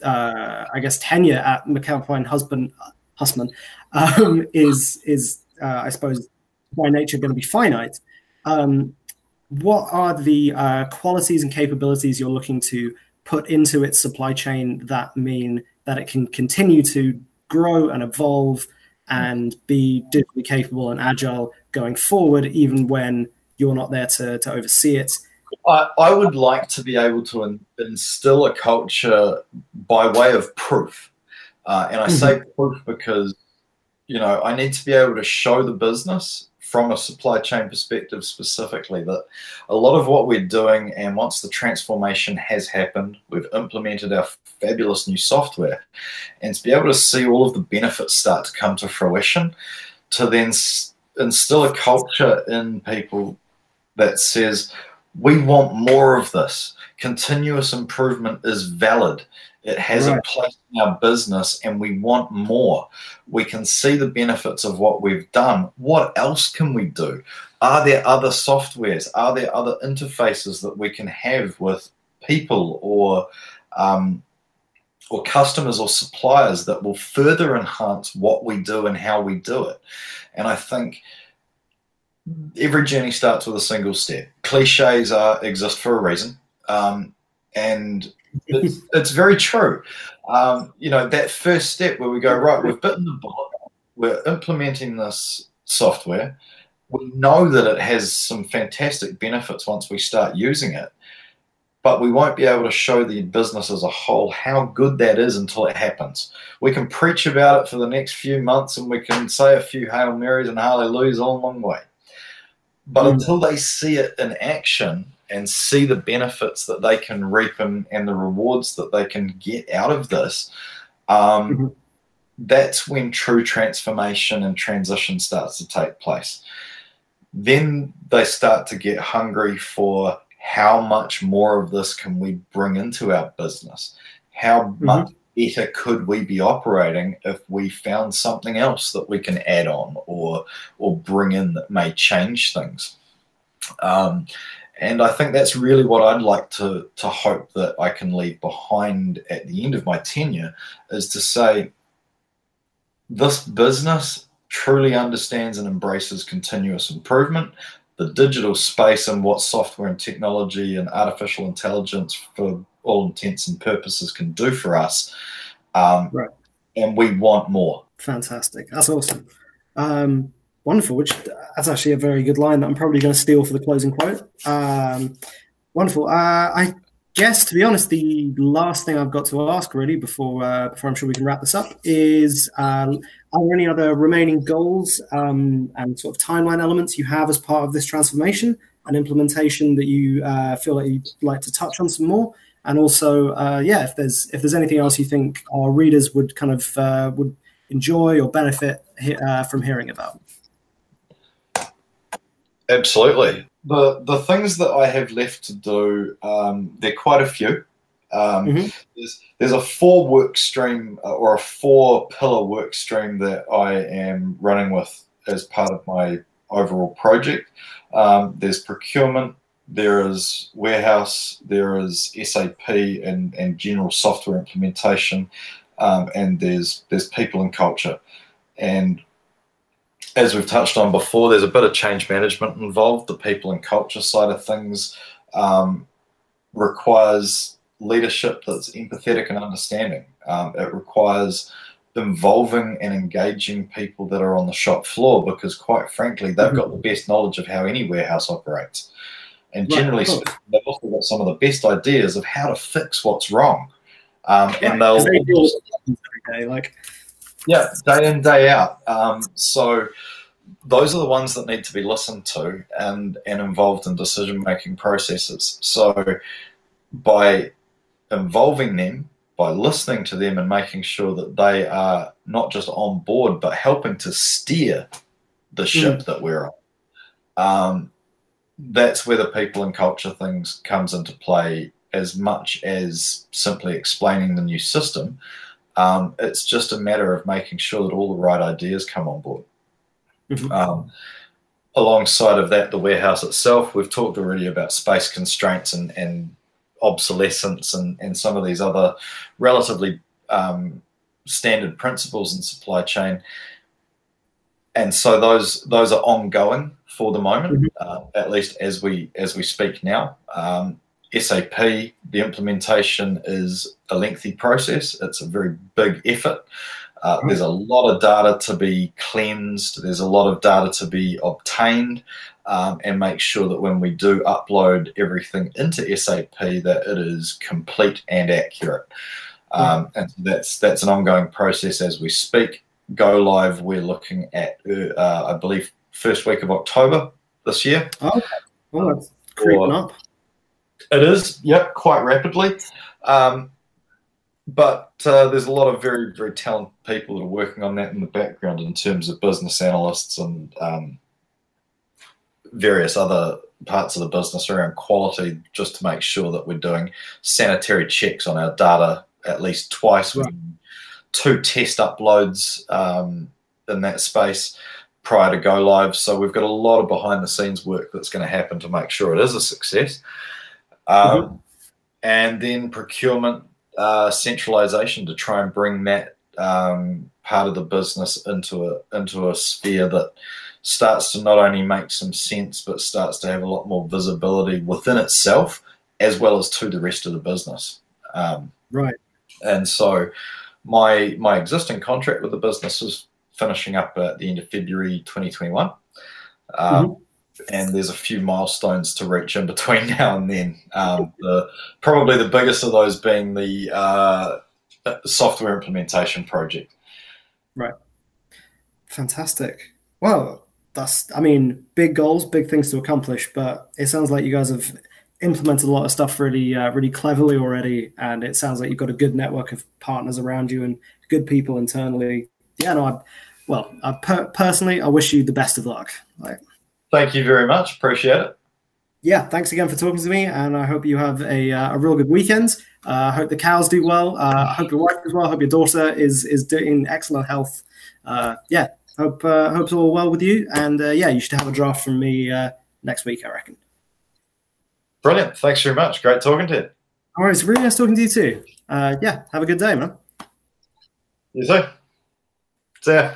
uh, I guess tenure at McAlpine Hussmann Hussmann um, is is uh, I suppose by nature going to be finite. Um, what are the uh, qualities and capabilities you're looking to put into its supply chain that mean that it can continue to grow and evolve and be digitally capable and agile going forward, even when you're not there to, to oversee it? I, I would like to be able to in, instill a culture by way of proof. Uh, and I mm-hmm. say proof because, you know, I need to be able to show the business from a supply chain perspective specifically that a lot of what we're doing and once the transformation has happened we've implemented our fabulous new software. And to be able to see all of the benefits start to come to fruition to then instill a culture in people that says we want more of this. Continuous improvement is valid it has right. a place in our business and we want more. We can see the benefits of what we've done. What else can we do? Are there other softwares? Are there other interfaces that we can have with people or um, or customers or suppliers that will further enhance what we do and how we do it? And I think every journey starts with a single step. Cliches are exist for a reason. Um, and it's, it's very true. Um, you know, that first step where we go, right, we've bitten the bullet, we're implementing this software, we know that it has some fantastic benefits once we start using it, but we won't be able to show the business as a whole how good that is until it happens. We can preach about it for the next few months and we can say a few Hail Marys and Hallelujahs all along the way. But mm. until they see it in action, and see the benefits that they can reap and, and the rewards that they can get out of this, um, mm-hmm. that's when true transformation and transition starts to take place. Then they start to get hungry for how much more of this can we bring into our business? How mm-hmm. much better could we be operating if we found something else that we can add on or or bring in that may change things? Um, and I think that's really what I'd like to to hope that I can leave behind at the end of my tenure is to say this business truly understands and embraces continuous improvement. The digital space and what software and technology and artificial intelligence, for all intents and purposes, can do for us. Um, right. And we want more. Fantastic. That's awesome. Um, wonderful. Which that's actually a very good line that I'm probably going to steal for the closing quote. Um, wonderful. Uh, I guess, to be honest, the last thing I've got to ask really before uh, before I'm sure we can wrap this up is: uh, Are there any other remaining goals um, and sort of timeline elements you have as part of this transformation and implementation that you uh, feel like you'd like to touch on some more? And also, uh, yeah, if there's if there's anything else you think our readers would kind of uh, would enjoy or benefit from hearing about. Absolutely. The the things that I have left to do, um, there are quite a few. Um, mm-hmm. there's, there's a four work stream uh, or a four pillar work stream that I am running with as part of my overall project. Um, there's procurement, there is warehouse, there is SAP and, and general software implementation, um, and there's there's people and culture. And as we've touched on before, there's a bit of change management involved. The people and culture side of things um, requires leadership that's empathetic and understanding. Um, it requires involving and engaging people that are on the shop floor because, quite frankly, they've got the best knowledge of how any warehouse operates. And generally, right, they've also got some of the best ideas of how to fix what's wrong. Um, right, and they'll they every day, like yeah, day in day out. Um, so those are the ones that need to be listened to and and involved in decision making processes. So by involving them, by listening to them, and making sure that they are not just on board but helping to steer the ship mm. that we're on. Um, that's where the people and culture things comes into play as much as simply explaining the new system um, it's just a matter of making sure that all the right ideas come on board. Mm-hmm. Um, alongside of that, the warehouse itself, we've talked already about space constraints and, and obsolescence and, and some of these other relatively um, standard principles in supply chain. And so those those are ongoing for the moment, mm-hmm. uh, at least as we as we speak now. Um, SAP, the implementation is a lengthy process. It's a very big effort. Uh, there's a lot of data to be cleansed. There's a lot of data to be obtained, um, and make sure that when we do upload everything into SAP, that it is complete and accurate. Um, and that's that's an ongoing process as we speak. Go live. We're looking at, uh, I believe, first week of October this year. Oh, well, that's creeping up. It is, yep, quite rapidly. Um, but uh, there's a lot of very, very talented people that are working on that in the background in terms of business analysts and um, various other parts of the business around quality, just to make sure that we're doing sanitary checks on our data at least twice. Right. Two test uploads um, in that space prior to go live. So we've got a lot of behind the scenes work that's going to happen to make sure it is a success. Um, mm-hmm. And then procurement uh, centralization to try and bring that um, part of the business into a into a sphere that starts to not only make some sense but starts to have a lot more visibility within itself as well as to the rest of the business. Um, right. And so my my existing contract with the business is finishing up at the end of February 2021. Um, mm-hmm and there's a few milestones to reach in between now and then. Um, the, probably the biggest of those being the uh, software implementation project. Right. Fantastic. Well, that's, I mean, big goals, big things to accomplish, but it sounds like you guys have implemented a lot of stuff really, uh, really cleverly already. And it sounds like you've got a good network of partners around you and good people internally. Yeah, no, I, well, I per- personally, I wish you the best of luck. Like, Thank you very much. Appreciate it. Yeah, thanks again for talking to me, and I hope you have a, uh, a real good weekend. Uh, I hope the cows do well. Uh, I hope your wife as well. I hope your daughter is is doing excellent health. Uh, yeah, hope uh, hope it's all well with you. And uh, yeah, you should have a draft from me next week, I reckon. Brilliant. Thanks very much. Great talking to you. All right, it's really nice talking to you too. Uh, yeah, have a good day, man. You too. See ya.